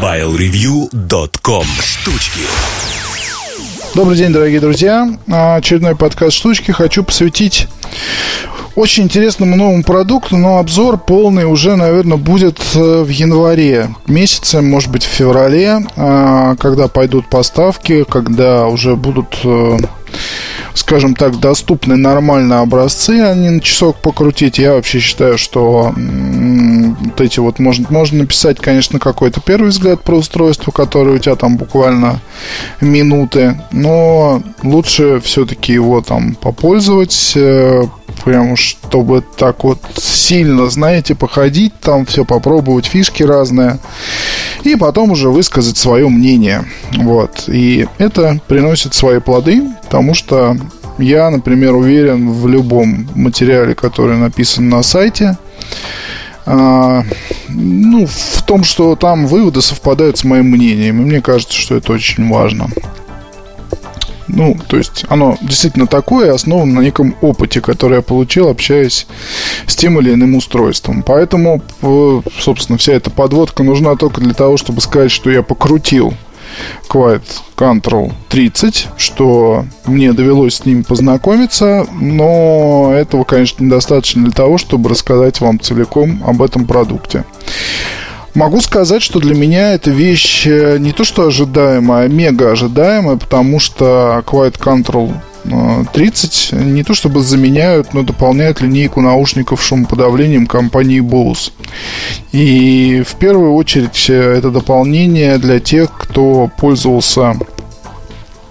MobileReview.com Штучки Добрый день, дорогие друзья. Очередной подкаст «Штучки» хочу посвятить очень интересному новому продукту, но обзор полный уже, наверное, будет э, в январе месяце, может быть, в феврале, а, когда пойдут поставки, когда уже будут э, скажем так, доступны нормальные образцы, а не на часок покрутить. Я вообще считаю, что вот эти вот можно, можно написать, конечно, какой-то первый взгляд про устройство, которое у тебя там буквально минуты, но лучше все-таки его там попользовать, э, прям чтобы так вот сильно, знаете, походить там, все попробовать, фишки разные, и потом уже высказать свое мнение. Вот. И это приносит свои плоды, потому что я, например, уверен в любом материале, который написан на сайте, а, ну, в том, что там выводы совпадают с моим мнением. И мне кажется, что это очень важно. Ну, то есть оно действительно такое, основано на неком опыте, который я получил, общаясь с тем или иным устройством. Поэтому, э, собственно, вся эта подводка нужна только для того, чтобы сказать, что я покрутил Quiet Control 30, что мне довелось с ним познакомиться, но этого, конечно, недостаточно для того, чтобы рассказать вам целиком об этом продукте. Могу сказать, что для меня эта вещь э, не то что ожидаемая, а мега ожидаемая, потому что Quiet Control 30 э, не то чтобы заменяют, но дополняют линейку наушников шумоподавлением компании Bose. И в первую очередь э, это дополнение для тех, кто пользовался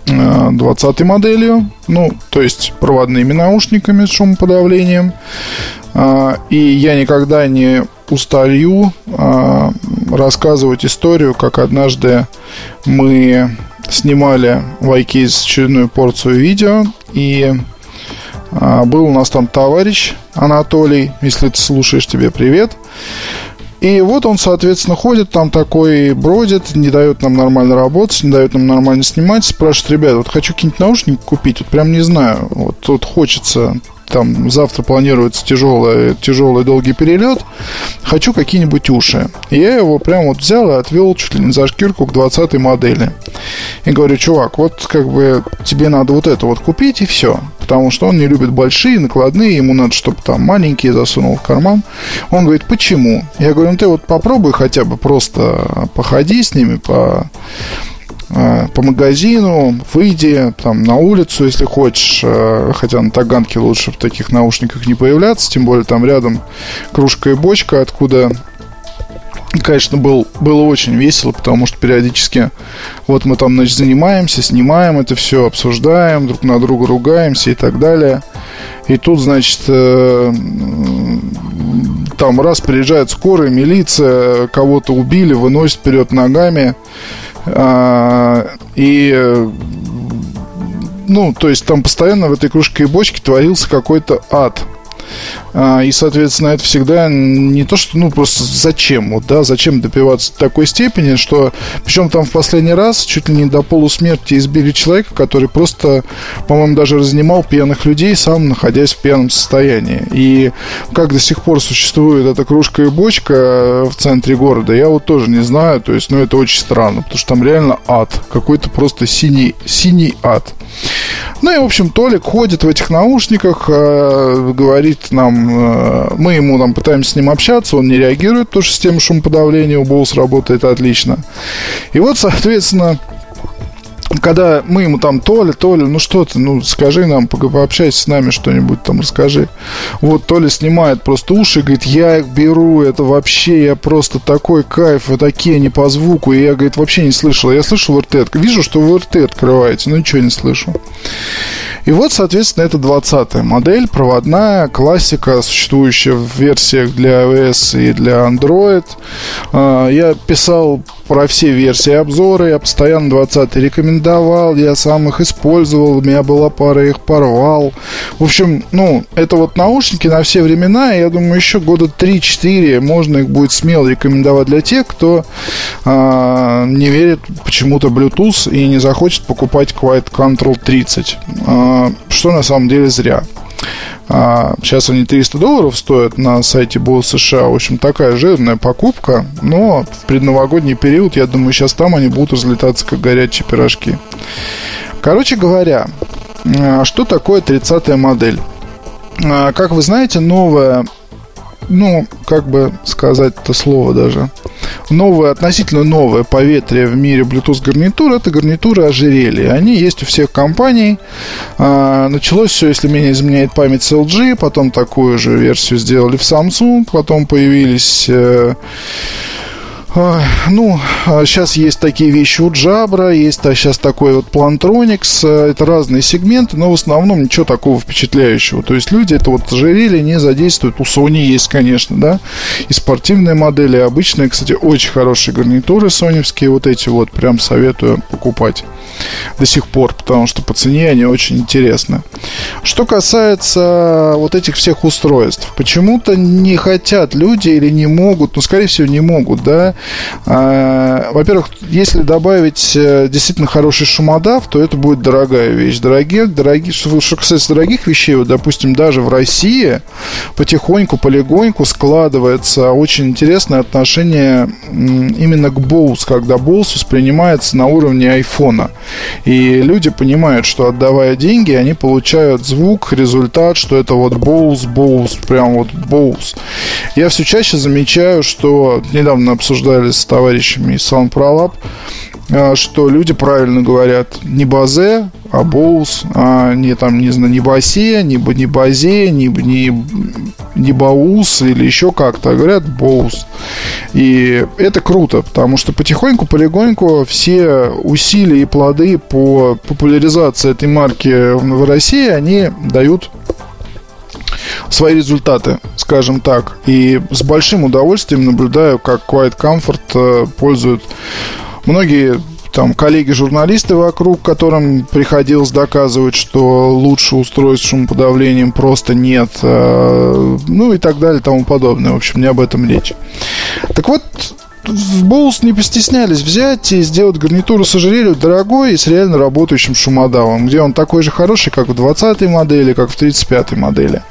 20 моделью, ну, то есть проводными наушниками с шумоподавлением. И я никогда не устаю э, рассказывать историю, как однажды мы снимали iCase очередную порцию видео, и э, был у нас там товарищ Анатолий, если ты слушаешь, тебе привет. И вот он, соответственно, ходит там такой, бродит, не дает нам нормально работать, не дает нам нормально снимать, спрашивает, ребят, вот хочу какие-нибудь наушники купить, вот прям не знаю, вот тут хочется там завтра планируется тяжелый, тяжелый долгий перелет, хочу какие-нибудь уши. И я его прям вот взял и отвел чуть ли не за шкирку к 20 модели. И говорю, чувак, вот как бы тебе надо вот это вот купить и все. Потому что он не любит большие, накладные, ему надо, чтобы там маленькие засунул в карман. Он говорит, почему? Я говорю, ну ты вот попробуй хотя бы просто походи с ними, по по магазину, выйди там на улицу, если хочешь, э, хотя на Таганке лучше в таких наушниках не появляться, тем более там рядом кружка и бочка, откуда конечно, был, было очень весело, потому что периодически вот мы там, значит, занимаемся, снимаем это все, обсуждаем, друг на друга ругаемся и так далее. И тут, значит, э, там раз приезжает скорая, милиция, кого-то убили, выносит вперед ногами. А, и ну, то есть там постоянно в этой кружке и бочке творился какой-то ад. А, и, соответственно, это всегда не то, что, ну, просто зачем, вот, да, зачем допиваться до такой степени, что, причем там в последний раз чуть ли не до полусмерти избили человека, который просто, по-моему, даже разнимал пьяных людей, сам находясь в пьяном состоянии. И как до сих пор существует эта кружка и бочка в центре города, я вот тоже не знаю, то есть, ну, это очень странно, потому что там реально ад, какой-то просто синий, синий ад. Ну и, в общем, Толик ходит в этих наушниках, э, говорит нам, э, мы ему там пытаемся с ним общаться, он не реагирует, потому что система шумоподавления у Bose работает отлично. И вот, соответственно, когда мы ему там, Толя, Толя, ну что ты, ну скажи нам, пообщайся с нами что-нибудь там, расскажи. Вот Толя снимает просто уши, говорит, я беру, это вообще, я просто такой кайф, вот такие они по звуку, и я, говорит, вообще не слышал. Я слышу ВРТ, вижу, что ВРТ открываете, но ничего не слышу. И вот, соответственно, это 20-я модель, проводная, классика, существующая в версиях для iOS и для Android. А, я писал про все версии обзоры, я постоянно 20 рекомендовал, я сам их использовал, у меня была пара, их порвал. В общем, ну, это вот наушники на все времена, и я думаю, еще года 3-4 можно их будет смело рекомендовать для тех, кто а, не верит почему-то Bluetooth и не захочет покупать Quiet Control 30. А, что на самом деле зря. А, сейчас они 300 долларов стоят на сайте Bose США. В общем, такая жирная покупка. Но в предновогодний период, я думаю, сейчас там они будут разлетаться, как горячие пирожки. Короче говоря, а, что такое 30-я модель? А, как вы знаете, новая ну, как бы сказать это слово даже. Новое, относительно новое поветрие в мире Bluetooth гарнитур это гарнитуры ожерелья. Они есть у всех компаний. А, началось все, если меня изменяет память, с LG, потом такую же версию сделали в Samsung, потом появились э, ну, сейчас а есть такие вещи у Jabra, есть сейчас такой вот Plantronics, э, это разные сегменты, но в основном ничего такого впечатляющего. То есть люди это вот ожерелье не задействуют. У Sony есть, конечно, да, и спортивные модели, и обычные, кстати, очень хорошие гарнитуры соневские, вот эти вот, прям советую покупать до сих пор, потому что по цене они очень интересны. Что касается вот этих всех устройств, почему-то не хотят люди или не могут, ну, скорее всего, не могут, да, а, во-первых, если добавить э, действительно хороший шумодав, то это будет дорогая вещь. Дорогие, дорогие, что, что касается дорогих вещей, вот, допустим, даже в России потихоньку, полегоньку складывается очень интересное отношение именно к Bose, когда Bose воспринимается на уровне айфона. И люди понимают, что отдавая деньги, они получают звук, результат, что это вот Bose, Bose, прям вот Bose. Я все чаще замечаю, что недавно обсуждали с товарищами из SoundProLab, э, что люди правильно говорят не базе, а боус, а не там, не знаю, не басе, не, не базе, не, не, не баус или еще как-то, а говорят боус. И это круто, потому что потихоньку, полегоньку все усилия и плоды по популяризации этой марки в России, они дают свои результаты, скажем так. И с большим удовольствием наблюдаю, как Quiet Comfort э, пользуют многие там коллеги-журналисты вокруг, которым приходилось доказывать, что лучше устройств шумоподавлением просто нет, э, ну и так далее, тому подобное. В общем, не об этом речь. Так вот, в Боус не постеснялись взять и сделать гарнитуру с ожерельем дорогой и с реально работающим шумодавом, где он такой же хороший, как в 20-й модели, как в 35-й модели.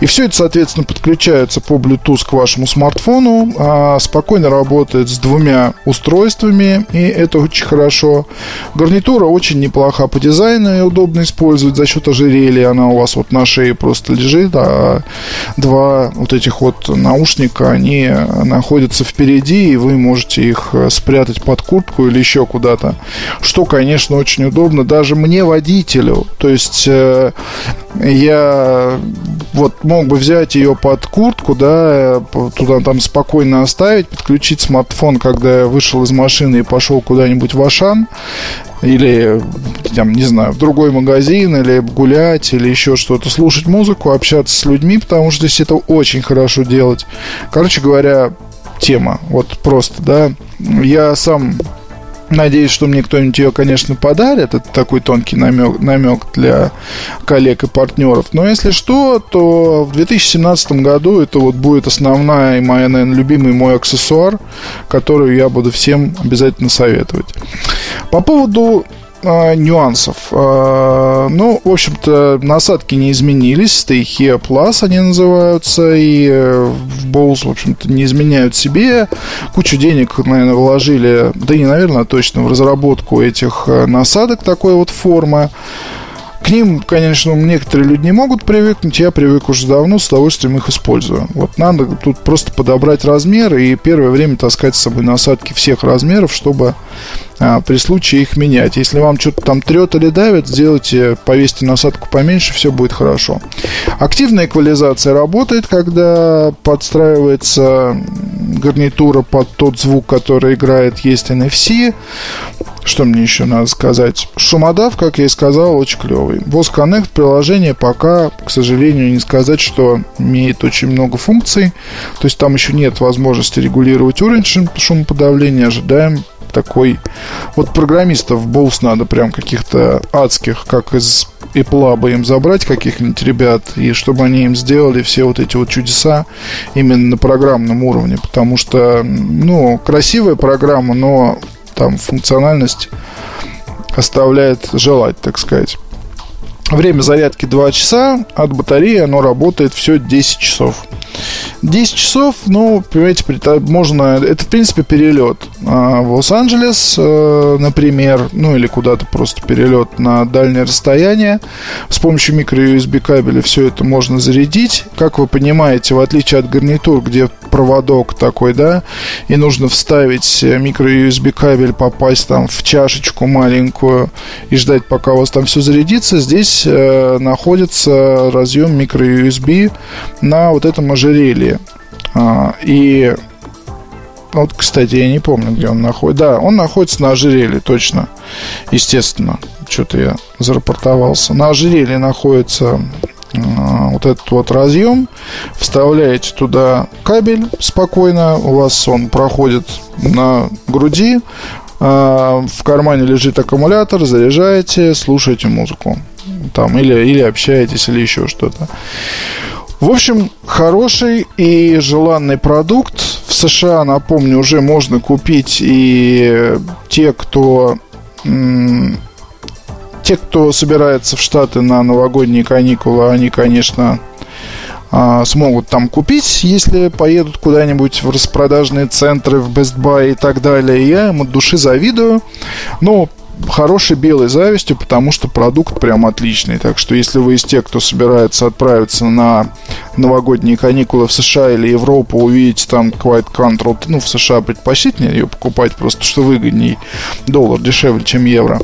И все это, соответственно, подключается по Bluetooth к вашему смартфону, а, спокойно работает с двумя устройствами, и это очень хорошо. Гарнитура очень неплоха по дизайну и удобно использовать за счет ожерелья. Она у вас вот на шее просто лежит, а два вот этих вот наушника, они находятся впереди, и вы можете их э, спрятать под куртку или еще куда-то. Что, конечно, очень удобно даже мне, водителю. То есть э, я вот мог бы взять ее под куртку, да, туда там спокойно оставить, подключить смартфон, когда я вышел из машины и пошел куда-нибудь в Ашан, или, там, не знаю, в другой магазин, или гулять, или еще что-то, слушать музыку, общаться с людьми, потому что здесь это очень хорошо делать. Короче говоря, тема. Вот просто, да. Я сам Надеюсь, что мне кто-нибудь ее, конечно, подарит. Это такой тонкий намек, намек для коллег и партнеров. Но если что, то в 2017 году это вот будет основная и моя, наверное, любимый мой аксессуар, который я буду всем обязательно советовать. По поводу э, нюансов. Э, ну, в общем-то, насадки не изменились. Here Plus они называются. И э, в Bose, в общем-то, не изменяют себе. Кучу денег, наверное, вложили, да не, наверное, точно, в разработку этих э, насадок такой вот формы. К ним, конечно, некоторые люди не могут привыкнуть. Я привык уже давно, с удовольствием их использую. Вот надо тут просто подобрать размер и первое время таскать с собой насадки всех размеров, чтобы а, при случае их менять. Если вам что-то там трет или давит, сделайте, повесьте насадку поменьше, все будет хорошо. Активная эквализация работает, когда подстраивается гарнитура под тот звук, который играет, есть NFC. Что мне еще надо сказать? Шумодав, как я и сказал, очень клевый. Voz Connect приложение пока, к сожалению, не сказать, что имеет очень много функций. То есть там еще нет возможности регулировать уровень шумоподавления. Ожидаем такой... Вот программистов Боус надо прям каких-то адских, как из Apple бы им забрать каких-нибудь ребят, и чтобы они им сделали все вот эти вот чудеса именно на программном уровне, потому что, ну, красивая программа, но там функциональность оставляет желать, так сказать. Время зарядки 2 часа, от батареи оно работает все 10 часов. 10 часов, ну, понимаете, можно... Это, в принципе, перелет а, в Лос-Анджелес, э, например, ну, или куда-то просто перелет на дальнее расстояние. С помощью микро-USB кабеля все это можно зарядить. Как вы понимаете, в отличие от гарнитур, где проводок такой, да, и нужно вставить микро-USB кабель, попасть там в чашечку маленькую и ждать, пока у вас там все зарядится, здесь э, находится разъем микро-USB на вот этом ожерелье. А, и вот, кстати, я не помню, где он находится. Да, он находится на ожерелье, точно. Естественно. Что-то я зарапортовался. На ожерелье находится вот этот вот разъем, вставляете туда кабель спокойно, у вас он проходит на груди, а, в кармане лежит аккумулятор, заряжаете, слушаете музыку. Там, или, или общаетесь, или еще что-то. В общем, хороший и желанный продукт. В США, напомню, уже можно купить и те, кто те, кто собирается в Штаты на новогодние каникулы, они, конечно, а, смогут там купить, если поедут куда-нибудь в распродажные центры, в Best Buy и так далее. Я им от души завидую. Но хорошей белой завистью, потому что продукт прям отличный. Так что если вы из тех, кто собирается отправиться на новогодние каникулы в США или Европу, увидите там Quiet Control, ну, в США предпочтительнее ее покупать, просто что выгодней. Доллар дешевле, чем евро.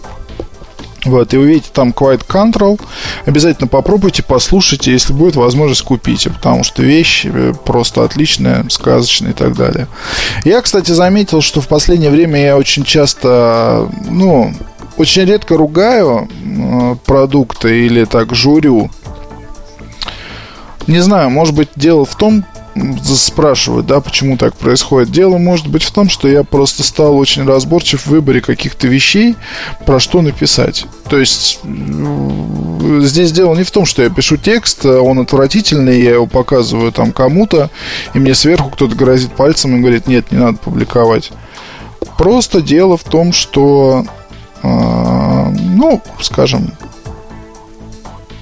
Вот, и увидите там Quiet Control. Обязательно попробуйте, послушайте, если будет возможность, купите, потому что вещь э, просто отличная, сказочная и так далее. Я, кстати, заметил, что в последнее время я очень часто, ну, очень редко ругаю э, продукты или так журю. Не знаю, может быть, дело в том, спрашивают, да, почему так происходит. Дело может быть в том, что я просто стал очень разборчив в выборе каких-то вещей, про что написать. То есть здесь дело не в том, что я пишу текст, а он отвратительный, я его показываю там кому-то, и мне сверху кто-то грозит пальцем и говорит, нет, не надо публиковать. Просто дело в том, что, э, ну, скажем,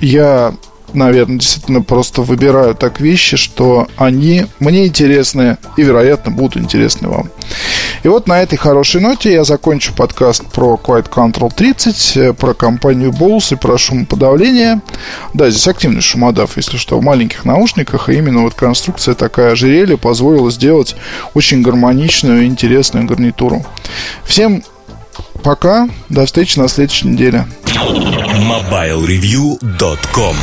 я наверное, действительно просто выбираю так вещи, что они мне интересны и, вероятно, будут интересны вам. И вот на этой хорошей ноте я закончу подкаст про Quiet Control 30, э, про компанию Bose и про шумоподавление. Да, здесь активный шумодав, если что, в маленьких наушниках, и именно вот конструкция такая ожерелья позволила сделать очень гармоничную и интересную гарнитуру. Всем пока, до встречи на следующей неделе. MobileReview.com